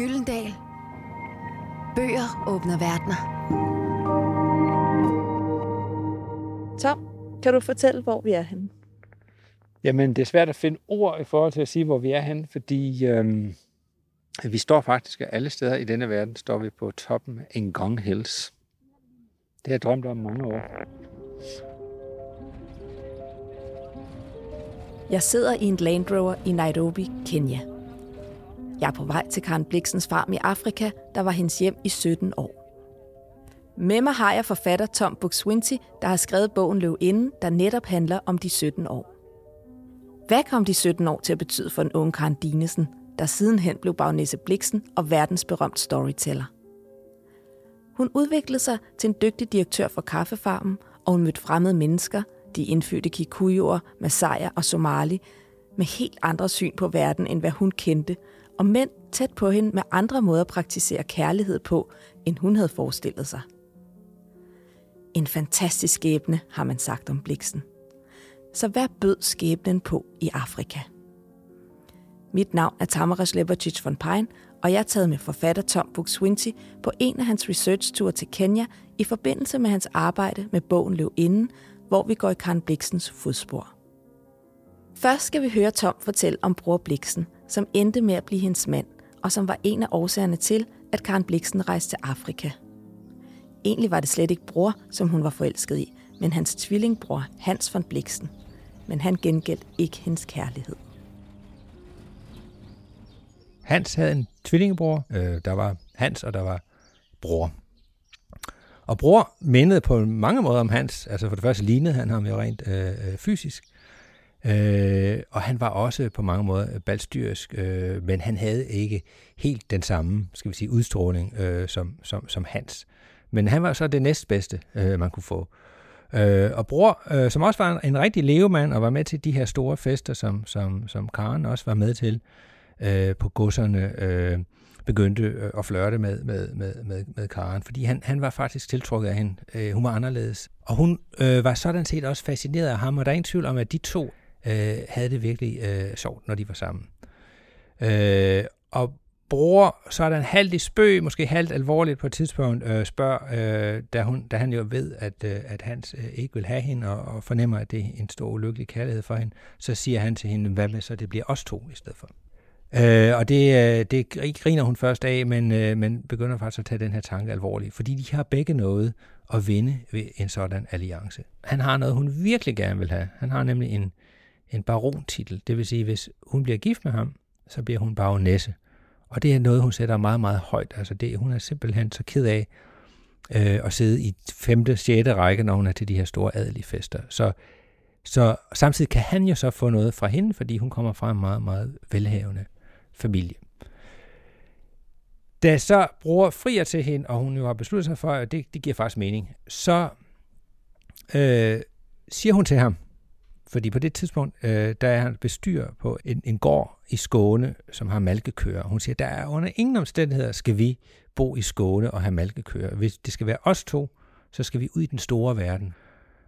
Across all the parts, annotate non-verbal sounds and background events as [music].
Gyldendal. Bøger åbner verdener. Tom, kan du fortælle, hvor vi er henne? Jamen, det er svært at finde ord i forhold til at sige, hvor vi er henne, fordi øhm, vi står faktisk alle steder i denne verden, står vi på toppen af Ngong Hills. Det har jeg drømt om mange år. Jeg sidder i en Land Rover i Nairobi, Kenya. Jeg er på vej til Karen Bliksens farm i Afrika, der var hendes hjem i 17 år. Med mig har jeg forfatter Tom Buxwinty, der har skrevet bogen Løvinde, der netop handler om de 17 år. Hvad kom de 17 år til at betyde for en ung Karen Dinesen, der sidenhen blev bagnæse Bliksen og verdensberømt storyteller? Hun udviklede sig til en dygtig direktør for kaffefarmen, og hun mødte fremmede mennesker, de indfødte kikuyuer, masaier og somali, med helt andre syn på verden, end hvad hun kendte, og mænd tæt på hende med andre måder at praktisere kærlighed på, end hun havde forestillet sig. En fantastisk skæbne, har man sagt om Bliksen. Så hvad bød skæbnen på i Afrika? Mit navn er Tamara Slebacic von Pein, og jeg er taget med forfatter Tom Buk-Swienty på en af hans research-ture til Kenya i forbindelse med hans arbejde med bogen Løv Inden, hvor vi går i Karen Bliksens fodspor. Først skal vi høre Tom fortælle om bror Bliksen, som endte med at blive hendes mand, og som var en af årsagerne til, at Karen Bliksen rejste til Afrika. Egentlig var det slet ikke bror, som hun var forelsket i, men hans tvillingbror Hans von Bliksen. Men han gengældte ikke hendes kærlighed. Hans havde en tvillingebror. Øh, der var Hans, og der var bror. Og bror mindede på mange måder om Hans. Altså for det første lignede han ham jo rent øh, øh fysisk. Øh, og han var også på mange måder balstyrisk, øh, men han havde ikke helt den samme, skal vi sige, udstråling øh, som, som, som Hans. Men han var så det næstbedste, øh, man kunne få. Øh, og bror, øh, som også var en, en rigtig levemand og var med til de her store fester, som, som, som Karen også var med til øh, på godserne, øh, begyndte øh, at flørte med, med, med, med, med Karen, fordi han, han var faktisk tiltrukket af hende. Øh, hun var anderledes. Og hun øh, var sådan set også fascineret af ham, og der er ingen tvivl om, at de to øh, havde det virkelig øh, sjovt, når de var sammen. Øh, og bror, så er der en halvt i spøg, måske halvt alvorligt på et tidspunkt, øh, spørger, øh, da, hun, da han jo ved, at, øh, at Hans øh, ikke vil have hende, og, og fornemmer, at det er en stor ulykkelig kærlighed for hende, så siger han til hende, hvad med så det bliver os to i stedet for. Øh, og det, øh, det griner hun først af, men, øh, men begynder faktisk at tage den her tanke alvorligt, fordi de har begge noget at vinde ved en sådan alliance. Han har noget, hun virkelig gerne vil have. Han har nemlig en, en barontitel, det vil sige, hvis hun bliver gift med ham, så bliver hun baronesse. Og det er noget, hun sætter meget, meget højt. Altså det, hun er simpelthen så ked af øh, at sidde i femte, sjette række, når hun er til de her store adelige fester. Så, så samtidig kan han jo så få noget fra hende, fordi hun kommer fra en meget, meget velhavende familie. Da så bror frier til hende, og hun jo har besluttet sig for, at det, det giver faktisk mening, så øh, siger hun til ham, fordi på det tidspunkt, øh, der er han bestyr på en, en gård i Skåne, som har malkekøer. Hun siger, der er under ingen omstændigheder, skal vi bo i Skåne og have malkekøer. Hvis det skal være os to, så skal vi ud i den store verden.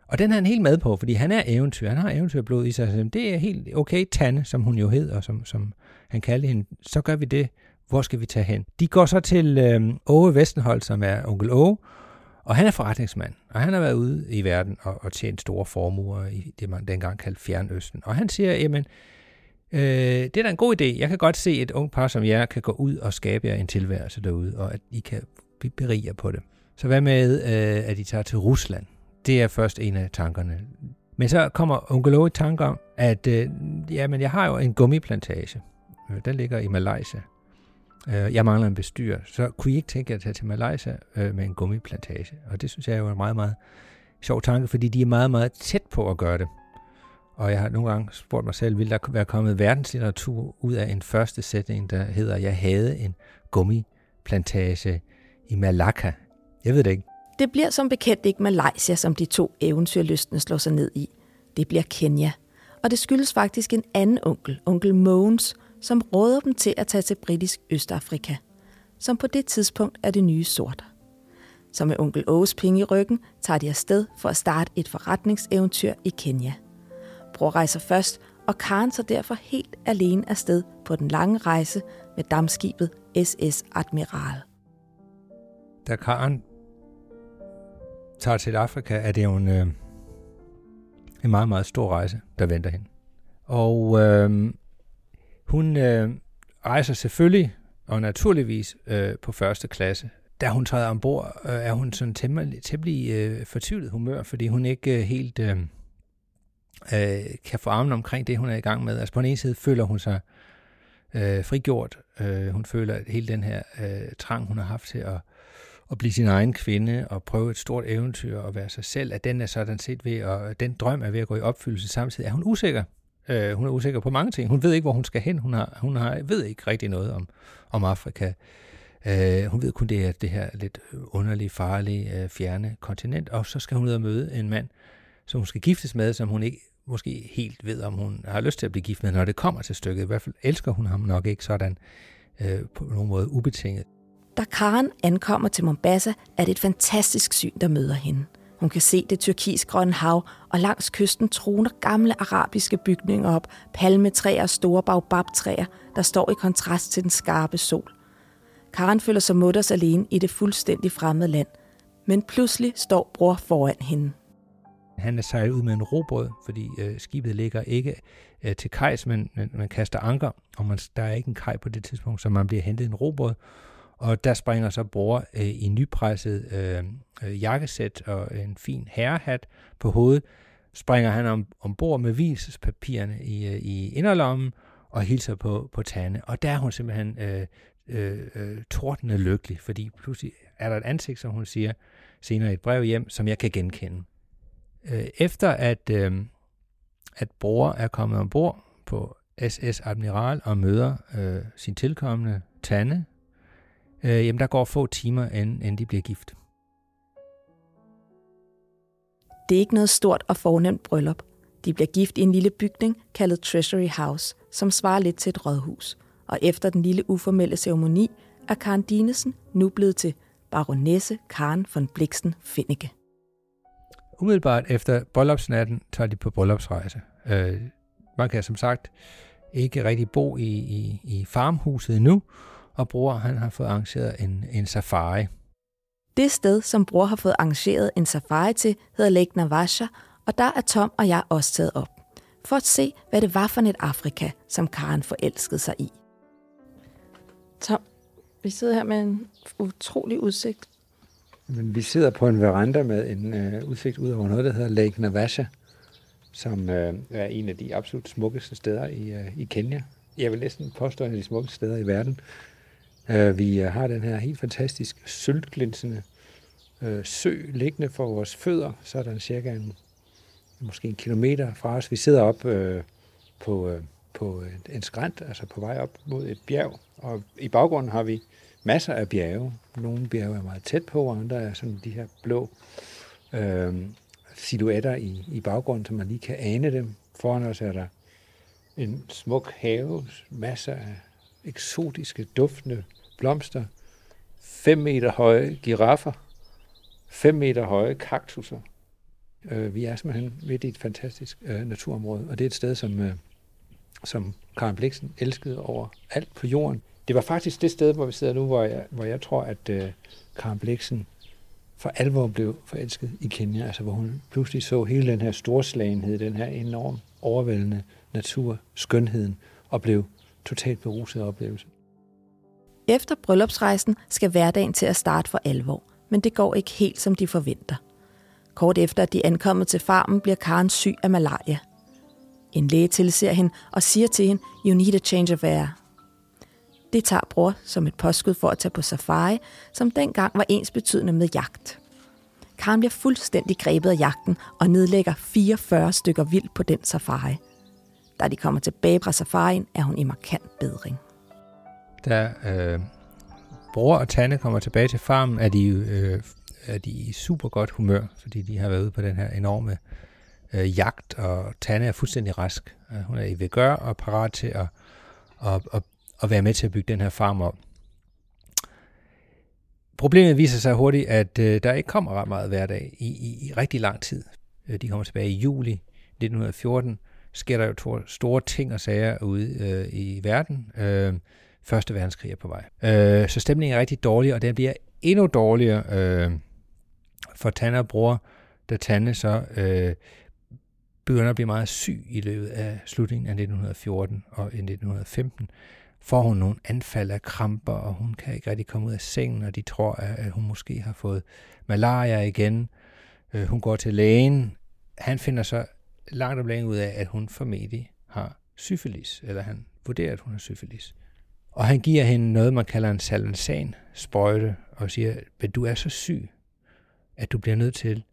Og den er han helt med på, fordi han er eventyr. Han har eventyrblod i sig. Så det er helt okay, Tanne, som hun jo hed, og som, som han kaldte hende. Så gør vi det. Hvor skal vi tage hen? De går så til øh, Åge Vestenhold, som er onkel Åge, og han er forretningsmand, og han har været ude i verden og, og tjent store formuer i det, man dengang kaldte Fjernøsten. Og han siger, jamen, øh, det er da en god idé. Jeg kan godt se, at et ung par som jer kan gå ud og skabe jer en tilværelse derude, og at I kan blive berige på det. Så hvad med, øh, at I tager til Rusland? Det er først en af tankerne. Men så kommer onkel i tanke om, at øh, jamen, jeg har jo en gummiplantage. Øh, den ligger i Malaysia. Øh, jeg mangler en bestyr, så kunne I ikke tænke jer at tage til Malaysia øh, med en gummiplantage? Og det synes jeg er jo en meget, meget sjov tanke, fordi de er meget, meget tæt på at gøre det. Og jeg har nogle gange spurgt mig selv, vil der være kommet verdenslitteratur ud af en første sætning, der hedder, jeg havde en gummiplantage i Malakka. Jeg ved det ikke. Det bliver som bekendt ikke Malaysia, som de to eventyrlystne slår sig ned i. Det bliver Kenya. Og det skyldes faktisk en anden onkel, onkel Mogens, som råder dem til at tage til britisk Østafrika, som på det tidspunkt er det nye sort. Så med onkel Åges penge i ryggen tager de afsted for at starte et forretningseventyr i Kenya. Bror rejser først og Karen tager derfor helt alene afsted på den lange rejse med dammskibet SS Admiral. Da Karen tager til Afrika, er det jo en, øh, en meget, meget stor rejse, der venter hende. Og øh, hun øh, rejser selvfølgelig og naturligvis øh, på første klasse. Da hun træder ombord, øh, er hun sådan temmelig, temmelig øh, fortvivlet humør, fordi hun ikke øh, helt øh, øh, kan få armen omkring det, hun er i gang med. Altså på den ene side føler hun sig øh, frigjort. Øh, hun føler at hele den her øh, trang, hun har haft til at, at blive sin egen kvinde og prøve et stort eventyr og være sig selv, at den er sådan set ved, og den drøm er ved at gå i opfyldelse. Samtidig er hun usikker. Øh, hun er usikker på mange ting. Hun ved ikke, hvor hun skal hen. Hun, har, hun har, ved ikke rigtig noget om, om Afrika. Øh, hun ved kun, det er det her lidt underlige, farlige, øh, fjerne kontinent. Og så skal hun ud og møde en mand, som hun skal giftes med, som hun ikke måske helt ved, om hun har lyst til at blive gift med, når det kommer til stykket. I hvert fald elsker hun ham nok ikke sådan øh, på nogen måde ubetinget. Da Karen ankommer til Mombasa, er det et fantastisk syn, der møder hende. Hun kan se det turkisgrønne hav, og langs kysten troner gamle arabiske bygninger op, palmetræer og store baobabtræer, der står i kontrast til den skarpe sol. Karen føler sig mutters alene i det fuldstændig fremmede land, men pludselig står bror foran hende. Han er sejlet ud med en robåd, fordi øh, skibet ligger ikke øh, til kajs, men man, man kaster anker, og man, der er ikke en kaj på det tidspunkt, så man bliver hentet en robåd. Og der springer så bror øh, i nypresset øh, øh, jakkesæt og en fin herrehat på hovedet, springer han om, ombord med visespapirerne i, øh, i inderlommen og hilser på, på Tanne. Og der er hun simpelthen øh, øh, øh tordende lykkelig, fordi pludselig er der et ansigt, som hun siger senere i et brev hjem, som jeg kan genkende. Øh, efter at, øh, at bror er kommet ombord på SS Admiral og møder øh, sin tilkommende Tanne, øh, jamen der går få timer, inden, inden de bliver gift. Det er ikke noget stort og fornemt bryllup. De bliver gift i en lille bygning kaldet Treasury House, som svarer lidt til et rådhus. Og efter den lille uformelle ceremoni er Karen Dinesen nu blevet til baronesse Karen von Bliksen Finnike. Umiddelbart efter bryllupsnatten tager de på bryllupsrejse. Øh, man kan som sagt ikke rigtig bo i, i, i farmhuset endnu, og bror han har fået arrangeret en, en safari. Det sted, som bror har fået arrangeret en safari til, hedder Lake Navasha, og der er Tom og jeg også taget op. For at se, hvad det var for et Afrika, som Karen forelskede sig i. Tom, vi sidder her med en utrolig udsigt. Men vi sidder på en veranda med en øh, udsigt ud over noget, der hedder Lake Navasha, som øh, er en af de absolut smukkeste steder i, øh, i Kenya. Jeg vil næsten påstå en af de smukkeste steder i verden. Øh, vi øh, har den her helt fantastisk sølvglinsende øh, sø liggende for vores fødder, så er der cirka en, måske en kilometer fra os. Vi sidder op øh, på, øh, på en skrænt, altså på vej op mod et bjerg, og i baggrunden har vi masser af bjerge. Nogle bjerge er meget tæt på, og andre er sådan de her blå øh, silhuetter i, i baggrunden, så man lige kan ane dem. Foran os er der en smuk have, masser af eksotiske, duftende blomster, 5 meter høje giraffer, 5 meter høje kaktusser. Øh, vi er simpelthen midt i et fantastisk øh, naturområde, og det er et sted, som, øh, som Karen Bliksen elskede over alt på jorden. Det var faktisk det sted, hvor vi sidder nu, hvor jeg, hvor jeg tror, at øh, Karen Bliksen for alvor blev forelsket i Kenya, altså hvor hun pludselig så hele den her storslagenhed, den her enorm overvældende natur, skønheden, og blev totalt beruset oplevelse. Efter bryllupsrejsen skal hverdagen til at starte for alvor, men det går ikke helt som de forventer. Kort efter at de er ankommet til farmen, bliver Karen syg af malaria. En læge tilser hende og siger til hende, you need a change of air. Det tager bror som et påskud for at tage på safari, som dengang var ens betydende med jagt. Karen bliver fuldstændig grebet af jagten og nedlægger 44 stykker vild på den safari. Da de kommer tilbage fra safarien, er hun i markant bedring. Da øh, bror og Tanne kommer tilbage til farmen, er de, øh, er de i super godt humør, fordi de har været ude på den her enorme øh, jagt, og Tanne er fuldstændig rask. Øh, hun er i vigør og parat til at, at, at at være med til at bygge den her farm op. Problemet viser sig hurtigt, at øh, der ikke kommer ret meget hverdag i, i, i rigtig lang tid. Øh, de kommer tilbage i juli 1914 sker der jo store ting og sager ude øh, i verden. Øh, Første verdenskrig er på vej. Øh, så stemningen er rigtig dårlig, og den bliver endnu dårligere øh, for Tanne og bror, da Tanne så øh, begynder at blive meget syg i løbet af slutningen af 1914 og i 1915 får hun nogle anfald af kramper, og hun kan ikke rigtig komme ud af sengen, og de tror, at hun måske har fået malaria igen. Øh, hun går til lægen. Han finder så langt om længe ud af, at hun formentlig har syfilis, eller han vurderer, at hun har syfilis. Og han giver hende noget, man kalder en salansan sprøjte, og siger, at du er så syg, at du bliver nødt til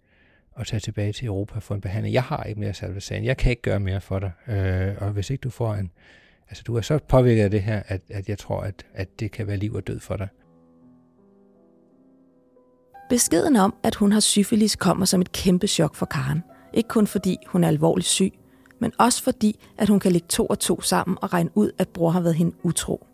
at tage tilbage til Europa for en behandling. Jeg har ikke mere salvesan. Jeg kan ikke gøre mere for dig. Øh, og hvis ikke du får en... Altså, du er så påvirket af det her, at, at jeg tror, at, at det kan være liv og død for dig. Beskeden om, at hun har syfilis, kommer som et kæmpe chok for Karen. Ikke kun fordi hun er alvorligt syg, men også fordi, at hun kan lægge to og to sammen og regne ud, at bror har været hende utro.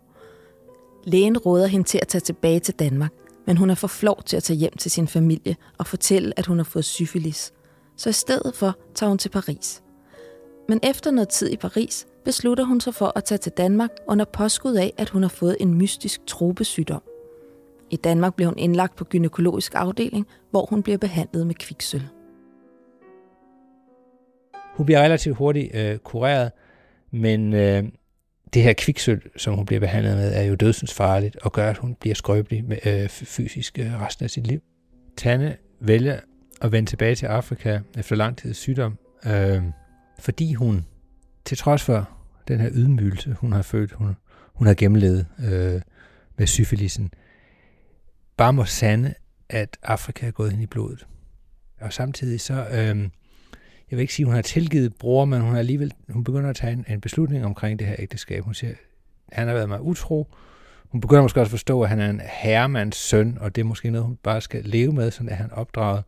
Lægen råder hende til at tage tilbage til Danmark, men hun er for flov til at tage hjem til sin familie og fortælle, at hun har fået syfilis. Så i stedet for tager hun til Paris. Men efter noget tid i Paris, beslutter hun sig for at tage til Danmark under påskud af, at hun har fået en mystisk tropesygdom. I Danmark bliver hun indlagt på gynækologisk afdeling, hvor hun bliver behandlet med kviksøl. Hun bliver relativt hurtigt øh, kureret, men øh, det her kviksøl, som hun bliver behandlet med, er jo dødsensfarligt og gør, at hun bliver skrøbelig med, øh, fysisk øh, resten af sit liv. Tanne vælger at vende tilbage til Afrika efter lang tids sygdom, øh, fordi hun, til trods for den her ydmygelse, hun har følt, hun, hun har gennemlevet øh, med syfilisen, bare må sande, at Afrika er gået ind i blodet. Og samtidig så øh, jeg vil ikke sige, hun har tilgivet bror, men hun har alligevel, hun begynder at tage en, en beslutning omkring det her ægteskab. Hun siger, han har været mig utro. Hun begynder måske også at forstå, at han er en herremands søn, og det er måske noget, hun bare skal leve med, sådan er han opdraget.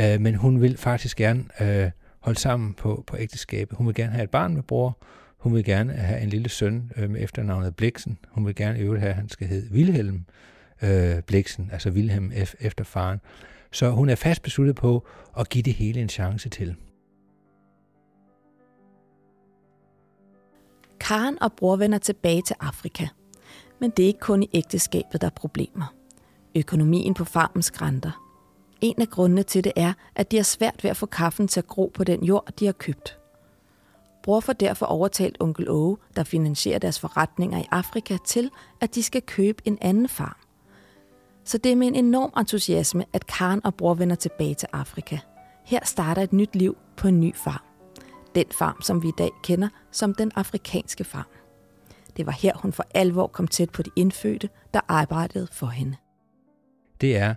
Øh, men hun vil faktisk gerne øh, holde sammen på, på ægteskabet. Hun vil gerne have et barn med bror. Hun vil gerne have en lille søn øh, med efternavnet Bliksen. Hun vil gerne øvrigt have, at han skal hedde Vilhelm øh, Bliksen, altså Wilhelm efter faren. Så hun er fast besluttet på at give det hele en chance til. Karen og bror vender tilbage til Afrika. Men det er ikke kun i ægteskabet, der er problemer. Økonomien på farmen skrænter. En af grundene til det er, at de har svært ved at få kaffen til at gro på den jord, de har købt. Bror får derfor overtalt onkel Åge, der finansierer deres forretninger i Afrika, til, at de skal købe en anden farm. Så det er med en enorm entusiasme, at Karen og bror vender tilbage til Afrika. Her starter et nyt liv på en ny farm. Den farm, som vi i dag kender som den afrikanske farm. Det var her, hun for alvor kom tæt på de indfødte, der arbejdede for hende. Det er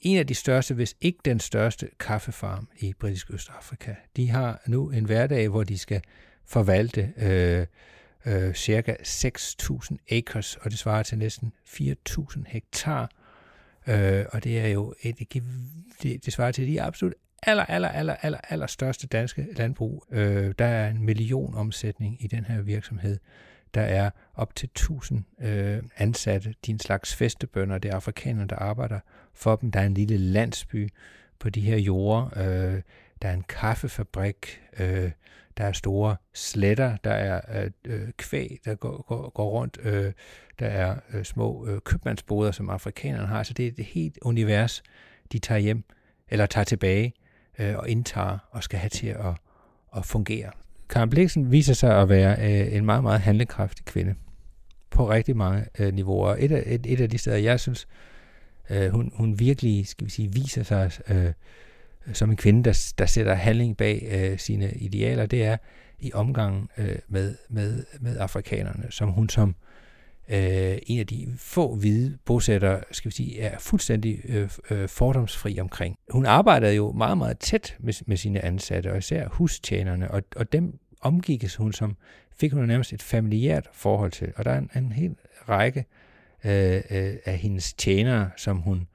en af de største, hvis ikke den største kaffefarm i Britisk Østafrika. De har nu en hverdag, hvor de skal forvalte øh, øh, cirka 6.000 acres, og det svarer til næsten 4.000 hektar. Øh, og det er jo et, det, det svarer til de absolut aller, aller, aller, aller, aller største danske landbrug. Øh, der er en million omsætning i den her virksomhed. Der er op til 1000 øh, ansatte. De er en slags festebønder. Det er afrikanere, der arbejder for dem. Der er en lille landsby på de her jorder. Øh, der er en kaffefabrik. Øh, der er store sletter. Der er øh, øh kvæg, der går, går, går rundt. Øh, der er øh, små øh, købmandsboder, som afrikanerne har. Så det er et helt univers, de tager hjem eller tager tilbage øh, og indtager og skal have til at, at fungere. Karen Bliksen viser sig at være øh, en meget, meget handlekraftig kvinde på rigtig mange øh, niveauer. Et af, et, et af de steder, jeg synes, øh, hun, hun virkelig skal vi sige, viser sig øh, som en kvinde, der, der sætter handling bag øh, sine idealer, det er i omgangen øh, med, med, med afrikanerne, som hun som øh, en af de få hvide bosættere, skal vi sige, er fuldstændig øh, øh, fordomsfri omkring. Hun arbejdede jo meget, meget tæt med, med sine ansatte, og især hustjenerne, og, og dem omgikkes hun som, fik hun nærmest et familiært forhold til. Og der er en, en hel række øh, øh, af hendes tjenere, som hun,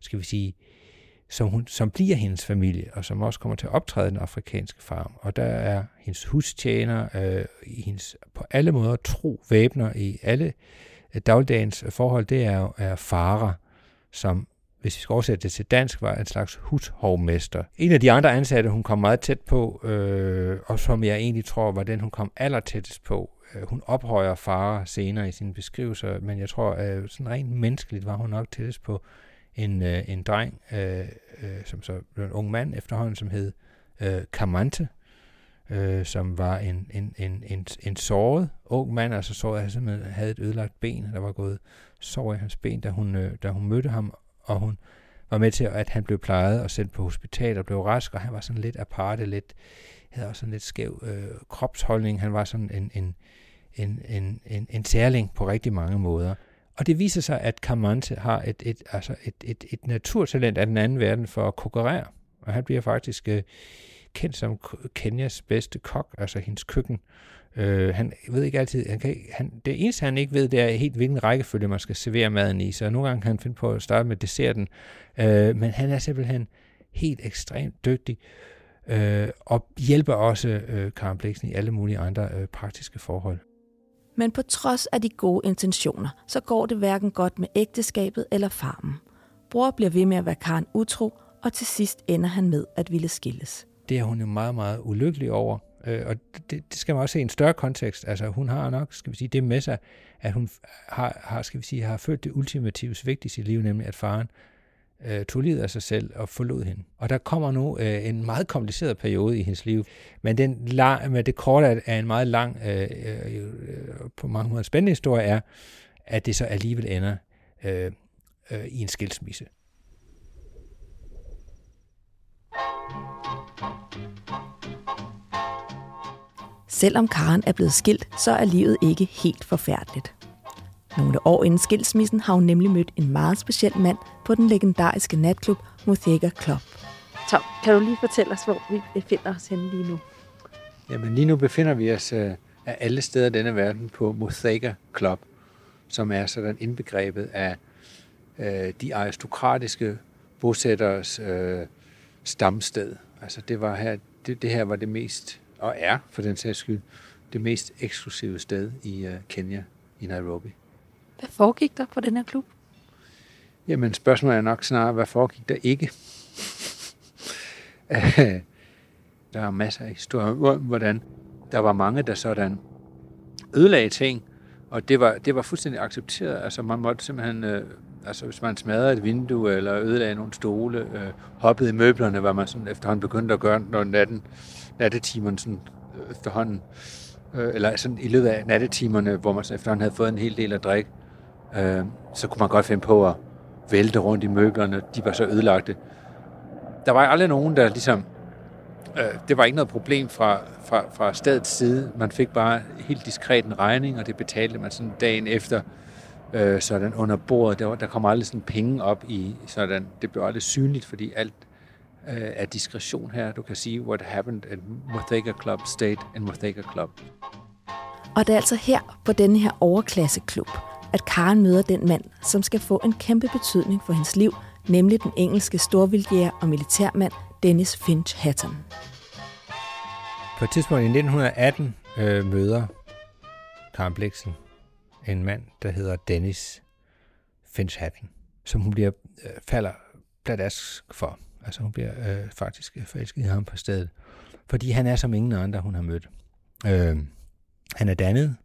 skal vi sige, som, hun, som bliver hendes familie, og som også kommer til at optræde den afrikanske farm. Og der er hendes hustjener, øh, hendes på alle måder tro væbner i alle øh, dagligdagens forhold, det er, er farer, som hvis vi skal oversætte det til dansk, var en slags hushovmester. En af de andre ansatte, hun kom meget tæt på, øh, og som jeg egentlig tror var den, hun kom allertættest på. Øh, hun ophøjer farer senere i sine beskrivelser, men jeg tror, at øh, sådan rent menneskeligt var hun nok tættest på en, øh, en dreng, øh, øh, som så blev en ung mand efterhånden, som hed øh, Kamante, øh, som var en, en, en, en, en såret ung mand, altså såret, han simpelthen havde et ødelagt ben, der var gået sår i hans ben, da hun, øh, da hun mødte ham, og hun var med til, at han blev plejet og sendt på hospital og blev rask, og han var sådan lidt aparte, lidt, havde også sådan lidt skæv øh, kropsholdning. Han var sådan en, en, en, en, en, en særling på rigtig mange måder. Og det viser sig, at Camante har et, et, altså et, et, et naturtalent af den anden verden for at kokkerere. Og han bliver faktisk øh, kendt som Kenyas bedste kok, altså hendes køkken. Øh, han ved ikke altid, han kan, han, det eneste han ikke ved, det er helt hvilken rækkefølge man skal servere maden i, så nogle gange kan han finde på at starte med desserten, øh, men han er simpelthen helt ekstremt dygtig, øh, og hjælper også øh, Karen Bliksen i alle mulige andre øh, praktiske forhold. Men på trods af de gode intentioner, så går det hverken godt med ægteskabet eller farmen. Bror bliver ved med at være Karen utro, og til sidst ender han med at ville skilles. Det er hun jo meget, meget ulykkelig over, Øh, og det, det skal man også se i en større kontekst. Altså hun har nok, skal vi sige, det med sig, at hun har, har skal vi sige, har følt det ultimative svigt i sit liv, nemlig at faren øh, tog livet af sig selv og forlod hende. Og der kommer nu øh, en meget kompliceret periode i hendes liv, men, den lang, med det korte af en meget lang, øh, øh, på mange måder spændende historie er, at det så alligevel ender øh, øh, i en skilsmisse. Selvom Karen er blevet skilt, så er livet ikke helt forfærdeligt. Nogle år inden skilsmissen har hun nemlig mødt en meget speciel mand på den legendariske natklub Muthega Club. Tom, kan du lige fortælle os, hvor vi befinder os henne lige nu? Jamen lige nu befinder vi os uh, af alle steder i denne verden på Muthega Club, som er sådan indbegrebet af uh, de aristokratiske bosætteres uh, stamsted. Altså det var her, det, det her var det mest og er for den sags skyld, det mest eksklusive sted i uh, Kenya, i Nairobi. Hvad foregik der på den her klub? Jamen, spørgsmålet er nok snarere, hvad foregik der ikke? [laughs] der er masser af historier, hvordan der var mange, der sådan ødelagde ting, og det var, det var fuldstændig accepteret. Altså, man måtte simpelthen, øh, altså hvis man smadrede et vindue, eller ødelagde nogle stole, øh, hoppede i møblerne, var man sådan efterhånden begyndt at gøre, når natten nattetimerne sådan øh, efterhånden, øh, eller sådan i løbet af nattetimerne, hvor man så efterhånden havde fået en hel del at drikke, øh, så kunne man godt finde på at vælte rundt i møblerne. De var så ødelagte. Der var aldrig nogen, der ligesom... Øh, det var ikke noget problem fra, fra, fra stedets side. Man fik bare helt diskret en regning, og det betalte man sådan dagen efter øh, sådan under bordet. Der, der kom aldrig sådan penge op i sådan. Det blev aldrig synligt, fordi alt øh, er diskretion her. Du kan sige, what happened at Muthega Club stayed in Muthega Club. Og det er altså her, på denne her overklasseklub, at Karen møder den mand, som skal få en kæmpe betydning for hendes liv, nemlig den engelske storvildjæger og militærmand Dennis Finch Hatton. På et tidspunkt i 1918 øh, møder Karen Bliksen en mand, der hedder Dennis Finch Hatton, som hun bliver, øh, falder pladask for. Altså hun bliver øh, faktisk øh, forelsket i ham på stedet. Fordi han er som ingen andre, hun har mødt. Øh, han er dannet.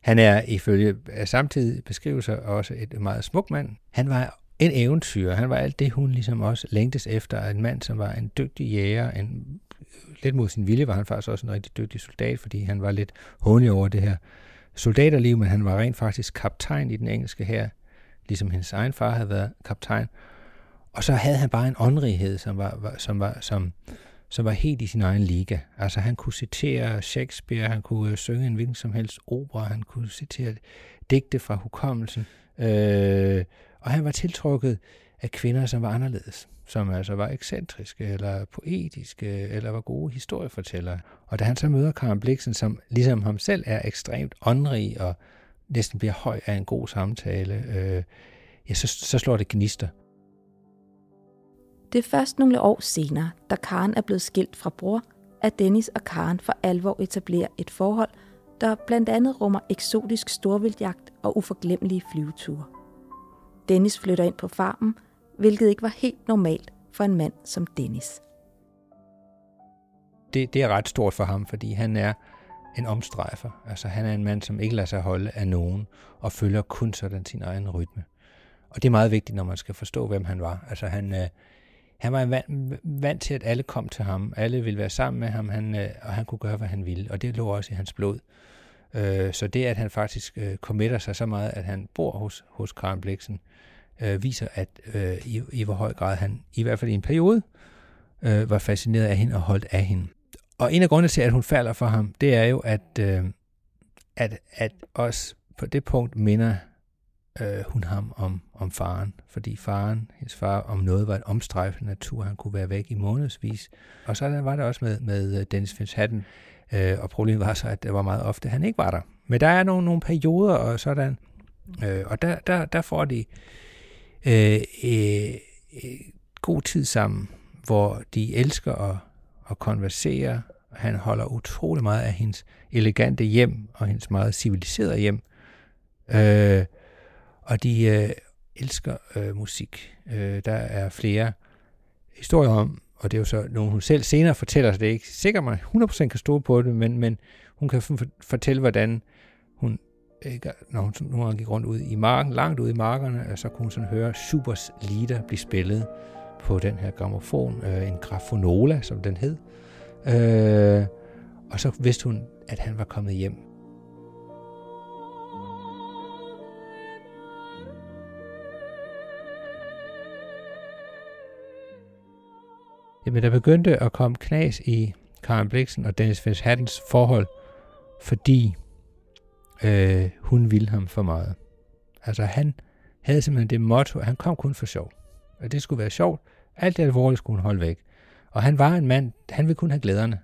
Han er ifølge samtidig beskrivelser også et meget smuk mand. Han var en eventyr. Han var alt det, hun ligesom også længtes efter. En mand, som var en dygtig jæger. En, lidt mod sin vilje var han faktisk også en rigtig dygtig soldat, fordi han var lidt hånlig over det her soldaterliv, men han var rent faktisk kaptajn i den engelske her, ligesom hendes egen far havde været kaptajn. Og så havde han bare en åndrighed, som var, var, som var, som, som var helt i sin egen liga. Altså han kunne citere Shakespeare, han kunne øh, synge en hvilken som helst opera, han kunne citere digte fra hukommelsen. Øh, og han var tiltrukket af kvinder, som var anderledes, som altså var ekscentriske, eller poetiske, eller var gode historiefortællere. Og da han så møder Karen Bliksen, som ligesom ham selv er ekstremt åndrig, og næsten bliver høj af en god samtale, øh, ja, så, så slår det gnister. Det er først nogle år senere, da Karen er blevet skilt fra bror, at Dennis og Karen for alvor etablerer et forhold, der blandt andet rummer eksotisk storvildjagt og uforglemmelige flyveture. Dennis flytter ind på farmen, hvilket ikke var helt normalt for en mand som Dennis. Det, det er ret stort for ham, fordi han er en omstrejfer. Altså han er en mand, som ikke lader sig holde af nogen, og følger kun sådan sin egen rytme. Og det er meget vigtigt, når man skal forstå, hvem han var. Altså han, øh, han var vant, vant til, at alle kom til ham. Alle ville være sammen med ham, han, øh, og han kunne gøre, hvad han ville. Og det lå også i hans blod. Øh, så det, at han faktisk øh, committer sig så meget, at han bor hos, hos Karen Bliksen, øh, viser, at øh, i, i hvor høj grad han, i hvert fald i en periode, øh, var fascineret af hende og holdt af hende. Og en af grundene til, at hun falder for ham, det er jo, at, øh, at, at også på det punkt minder øh, hun ham om, om faren. Fordi faren, hendes far, om noget var en omstrejfende natur. Han kunne være væk i månedsvis. Og så var det også med, med øh, Dennis Finch Øh, og problemet var så, at det var meget ofte, at han ikke var der. Men der er nogle, nogle perioder og sådan. Øh, og der, der, der får de øh, øh, øh, god tid sammen, hvor de elsker at, at konversere. Han holder utrolig meget af hendes elegante hjem og hendes meget civiliserede hjem. Øh, og de øh, elsker øh, musik. Øh, der er flere historier om, og det er jo så nogen, hun selv senere fortæller, så det er ikke sikkert, man 100% kan stå på det, men, men hun kan fortælle, hvordan hun, øh, ikke, når hun nogle gange gik rundt ud i marken, langt ud i markerne, øh, så kunne hun sådan høre Supers Lieder blive spillet på den her gramofon, øh, en grafonola, som den hed. Øh, og så vidste hun, at han var kommet hjem. Jamen, der begyndte at komme knas i Karen Bliksen og Dennis Fens Hattens forhold, fordi øh, hun ville ham for meget. Altså han havde simpelthen det motto, at han kom kun for sjov. Og det skulle være sjovt. Alt det alvorlige skulle hun holde væk. Og han var en mand, han ville kun have glæderne.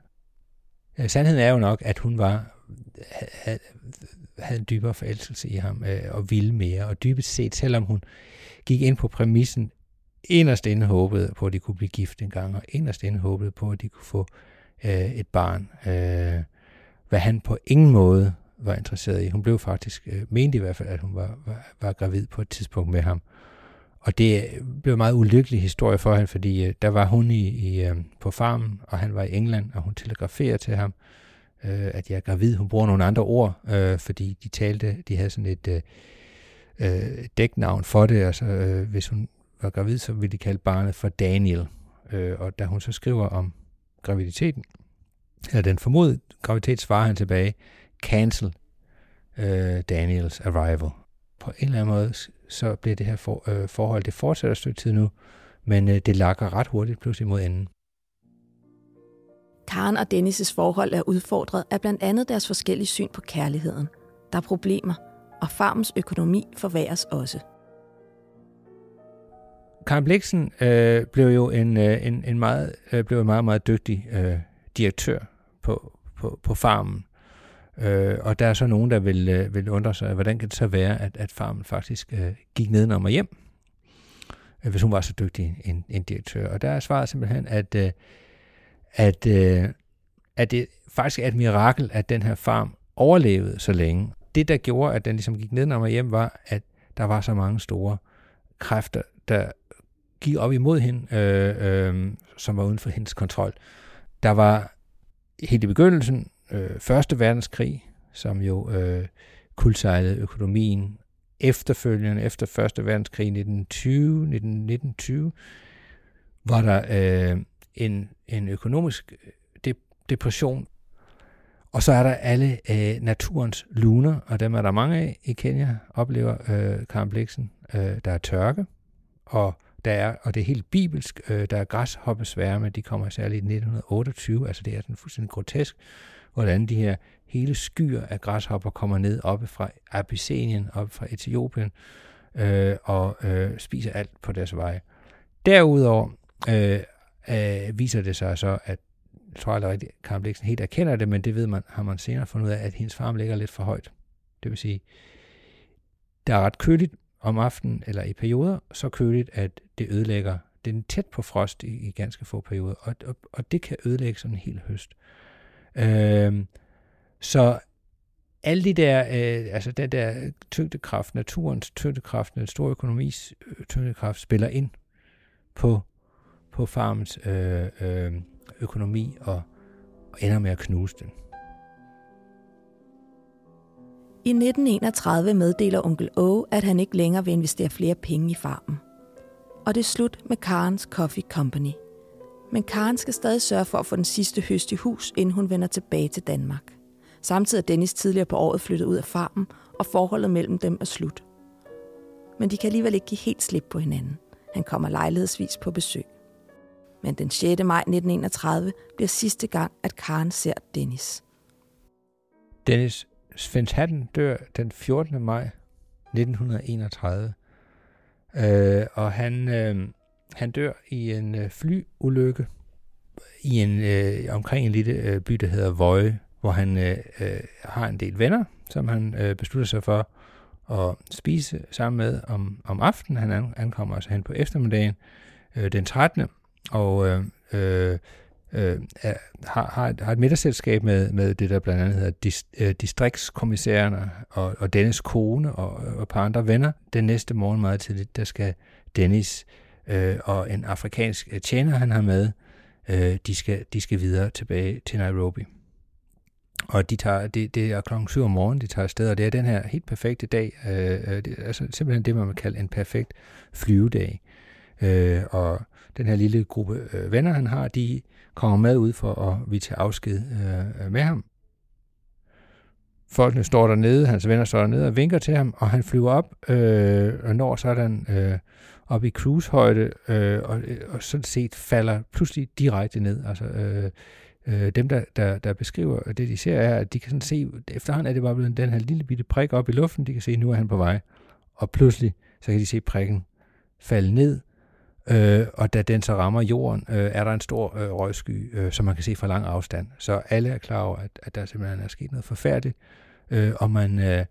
Øh, sandheden er jo nok, at hun var havde, havde en dybere forelskelse i ham øh, og ville mere. Og dybest set, selvom hun gik ind på præmissen, inderst inde håbede på, at de kunne blive gift en gang, og inderst inde håbede på, at de kunne få øh, et barn. Øh, hvad han på ingen måde var interesseret i. Hun blev faktisk, øh, mente i hvert fald, at hun var, var, var gravid på et tidspunkt med ham. Og det øh, blev en meget ulykkelig historie for hende, fordi øh, der var hun i, i, øh, på farmen, og han var i England, og hun telegraferede til ham, øh, at jeg er gravid. Hun bruger nogle andre ord, øh, fordi de talte, de havde sådan et øh, øh dæknavn for det. Altså, øh, hvis hun var gravid, så ville de kalde barnet for Daniel. Øh, og da hun så skriver om graviditeten, eller den formodede graviditet, svarer han tilbage, cancel øh, Daniels arrival. På en eller anden måde, så bliver det her for, øh, forhold, det fortsætter et stykke tid nu, men øh, det lakker ret hurtigt pludselig mod enden. Karen og Dennis' forhold er udfordret af blandt andet deres forskellige syn på kærligheden. Der er problemer, og farmens økonomi forværres også. Karen Bliksen øh, blev jo en, øh, en, en, meget, øh, blev en meget, meget dygtig øh, direktør på, på, på farmen. Øh, og der er så nogen, der vil, øh, vil undre sig, hvordan kan det så være, at, at farmen faktisk øh, gik nedenom og hjem, øh, hvis hun var så dygtig en, en direktør. Og der er svaret simpelthen, at, øh, at, øh, at det faktisk er et mirakel, at den her farm overlevede så længe. Det, der gjorde, at den ligesom gik nedenom og hjem, var, at der var så mange store kræfter, der gik op imod hende, øh, øh, som var uden for hendes kontrol. Der var helt i begyndelsen øh, Første Verdenskrig, som jo øh, kuldsejlede økonomien. Efterfølgende, efter Første Verdenskrig 1920, 1920, var der øh, en, en økonomisk øh, de, depression. Og så er der alle øh, naturens luner, og dem er der mange af i Kenya, oplever øh, Karen Bliksen. Øh, der er tørke, og der er, og det er helt bibelsk, øh, der er græshoppesværme, de kommer særligt i 1928, altså det er sådan fuldstændig grotesk, hvordan de her hele skyer af græshopper kommer ned oppe fra Abyssinien, op fra Etiopien, øh, og øh, spiser alt på deres vej. Derudover øh, øh, viser det sig så, at jeg tror aldrig rigtigt, Karen Bliksen helt erkender det, men det ved man, har man senere fundet ud af, at hendes farm ligger lidt for højt. Det vil sige, der er ret køligt, om aftenen eller i perioder, så køligt, at det ødelægger. Den er tæt på frost i, i ganske få perioder, og, og, og det kan ødelægge sådan en hel høst. Øh, så alle de der, øh, altså den der tyngdekraft, naturens tyngdekraft, den store økonomis øh, tyngdekraft spiller ind. på, på farmens øh, øh, økonomi og, og ender med at knuse den. I 1931 meddeler onkel O, at han ikke længere vil investere flere penge i farmen. Og det er slut med Karens Coffee Company. Men Karen skal stadig sørge for at få den sidste høst i hus, inden hun vender tilbage til Danmark. Samtidig er Dennis tidligere på året flyttet ud af farmen, og forholdet mellem dem er slut. Men de kan alligevel ikke give helt slip på hinanden. Han kommer lejlighedsvis på besøg. Men den 6. maj 1931 bliver sidste gang, at Karen ser Dennis. Dennis Svend Hatten dør den 14. maj 1931. Øh, og han, øh, han dør i en øh, flyulykke i en, øh, omkring en lille øh, by, der hedder Vøje, hvor han øh, øh, har en del venner, som han øh, beslutter sig for at spise sammen med om, om aftenen. Han ankommer altså hen på eftermiddagen øh, den 13. Og øh, øh, øh, har, har, et, har et middagsselskab med, med det, der blandt andet hedder dist, øh, distriktskommissærerne og, og Dennis kone og, og et par andre venner. Den næste morgen meget tidligt, der skal Dennis øh, og en afrikansk øh, tjener, han har med, øh, de, skal, de skal videre tilbage til Nairobi. Og de tager, det, det er klokken 7 om morgenen, de tager afsted, og det er den her helt perfekte dag, øh, øh det er altså simpelthen det, man vil kalde en perfekt flyvedag. Øh, og den her lille gruppe øh, venner, han har, de kommer med ud for at vi til afsked øh, med ham. Folkene står dernede, hans venner står dernede og vinker til ham, og han flyver op øh, og når sådan øh, op i cruisehøjde, øh, og, og sådan set falder pludselig direkte ned. Altså, øh, øh, dem, der, der, der beskriver det, de ser, er, at de kan sådan se, efterhånden er det bare blevet den her lille bitte prik op i luften, de kan se, at nu er han på vej. Og pludselig, så kan de se prikken falde ned, øh, og da den så rammer jorden, øh, er der en stor øh, røgsky, øh, som man kan se fra lang afstand. Så alle er klar over, at, at der simpelthen er sket noget forfærdeligt, øh, og man øh,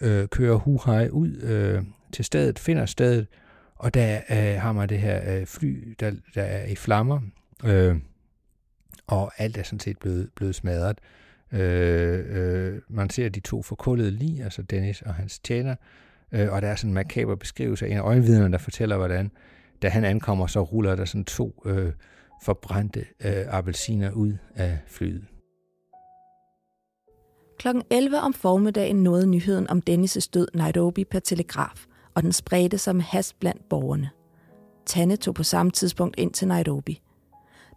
øh, kører huhej ud øh, til stedet, finder stedet, og der øh, har man det her øh, fly, der, der er i flammer, øh, og alt er sådan set blevet, blevet smadret. Øh, øh, man ser de to forkullede lige, altså Dennis og hans tjener, øh, og der er sådan en makaber beskrivelse af en af øjenvidnerne, der fortæller, hvordan da han ankommer, så ruller der sådan to øh, forbrændte øh, appelsiner ud af flyet. Klokken 11 om formiddagen nåede nyheden om Dennis' død Nairobi per telegraf, og den spredte sig med hast blandt borgerne. Tanne tog på samme tidspunkt ind til Nairobi.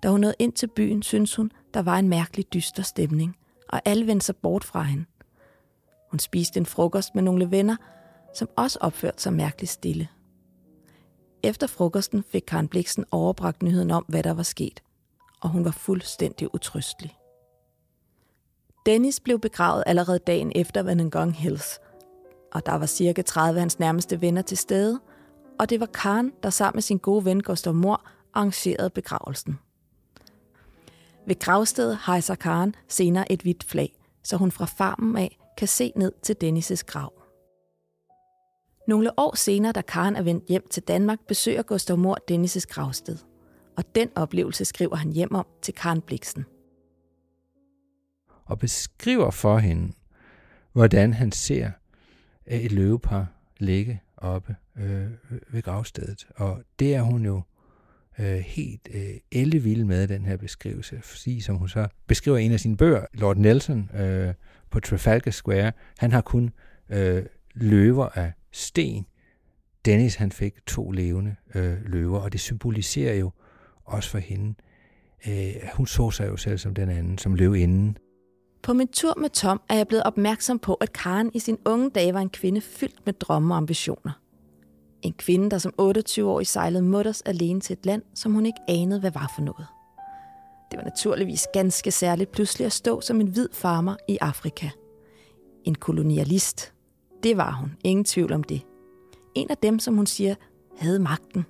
Da hun nåede ind til byen, syntes hun, der var en mærkelig dyster stemning, og alle vendte sig bort fra hende. Hun spiste en frokost med nogle venner, som også opførte sig mærkeligt stille. Efter frokosten fik Karen Bliksen overbragt nyheden om, hvad der var sket, og hun var fuldstændig utrystelig. Dennis blev begravet allerede dagen efter Vanengong Hills, og der var cirka 30 af hans nærmeste venner til stede, og det var Karen, der sammen med sin gode ven Gustav Mor arrangerede begravelsen. Ved gravstedet hejser Karen senere et hvidt flag, så hun fra farmen af kan se ned til Dennis' grav. Nogle år senere, da Karen er vendt hjem til Danmark, besøger Gustav Mor Dennis' gravsted. Og den oplevelse skriver han hjem om til Karen Bliksen. Og beskriver for hende, hvordan han ser øh, et løvepar ligge oppe øh, ved gravstedet. Og det er hun jo øh, helt øh, ellevild med, den her beskrivelse. Fordi, som hun så beskriver i en af sine bøger, Lord Nelson øh, på Trafalgar Square, han har kun øh, løver af sten. Dennis han fik to levende øh, løver, og det symboliserer jo også for hende. Øh, hun så sig jo selv som den anden, som løv inden. På min tur med Tom er jeg blevet opmærksom på, at Karen i sin unge dage var en kvinde fyldt med drømme og ambitioner. En kvinde, der som 28-årig sejlede mutters alene til et land, som hun ikke anede, hvad var for noget. Det var naturligvis ganske særligt pludselig at stå som en hvid farmer i Afrika. En kolonialist, det var hun, ingen tvivl om det. En af dem, som hun siger, havde magten.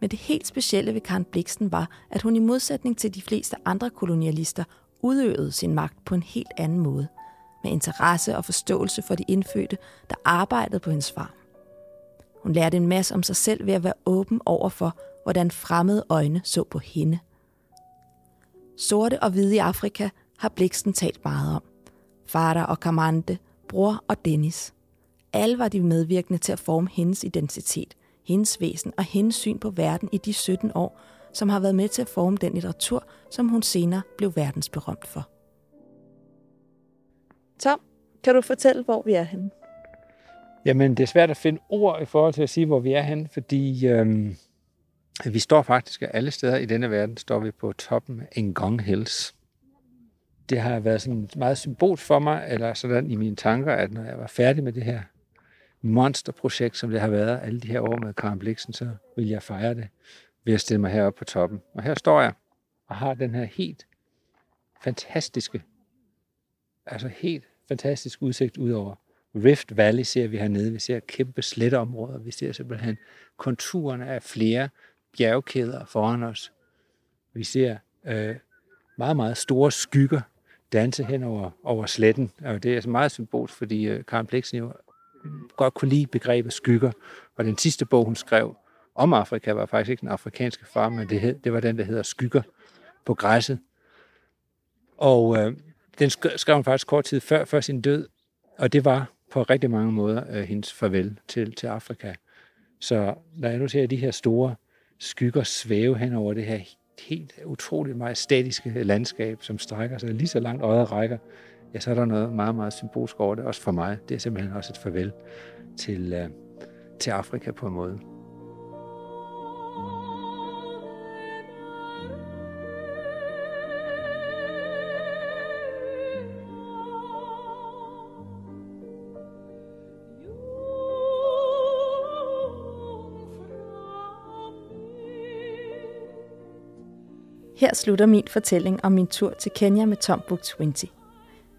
Men det helt specielle ved Karen Bliksen var, at hun i modsætning til de fleste andre kolonialister udøvede sin magt på en helt anden måde, med interesse og forståelse for de indfødte, der arbejdede på hendes farm. Hun lærte en masse om sig selv ved at være åben over for, hvordan fremmede øjne så på hende. Sorte og hvide i Afrika har Bliksen talt meget om. Fader og Kamande – bror og Dennis. Alle var de medvirkende til at forme hendes identitet hendes væsen og hendes syn på verden i de 17 år, som har været med til at forme den litteratur, som hun senere blev verdensberømt for. Tom, kan du fortælle, hvor vi er henne? Jamen, det er svært at finde ord i forhold til at sige, hvor vi er henne, fordi øhm, vi står faktisk alle steder i denne verden, står vi på toppen af Ngong Hills. Det har været sådan meget symbol for mig, eller sådan i mine tanker, at når jeg var færdig med det her monsterprojekt, som det har været alle de her år med Karen Bliksen, så vil jeg fejre det ved at stille mig heroppe på toppen. Og her står jeg og har den her helt fantastiske, altså helt fantastisk udsigt ud over Rift Valley ser vi hernede. Vi ser kæmpe sletteområder. Vi ser simpelthen konturerne af flere bjergkæder foran os. Vi ser øh, meget, meget store skygger danse hen over, over sletten. Og det er meget symbolsk, fordi øh, Karen Bliksen jo godt kunne lide begrebet skygger. Og den sidste bog, hun skrev om Afrika, var faktisk ikke den afrikanske far, men det, hed, det var den, der hedder Skygger på græsset. Og øh, den skrev hun faktisk kort tid før, før sin død, og det var på rigtig mange måder øh, hendes farvel til, til Afrika. Så når jeg nu ser de her store skygger svæve hen over det her helt utroligt majestætiske landskab, som strækker sig lige så langt øjet rækker, ja, så er der noget meget, meget symbolsk over det, også for mig. Det er simpelthen også et farvel til, øh, til Afrika på en måde. Her slutter min fortælling om min tur til Kenya med Tom Book 20.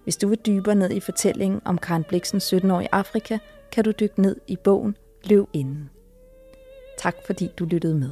Hvis du vil dybere ned i fortællingen om Karen Bliksens 17 år i Afrika, kan du dykke ned i bogen Løv inden. Tak fordi du lyttede med.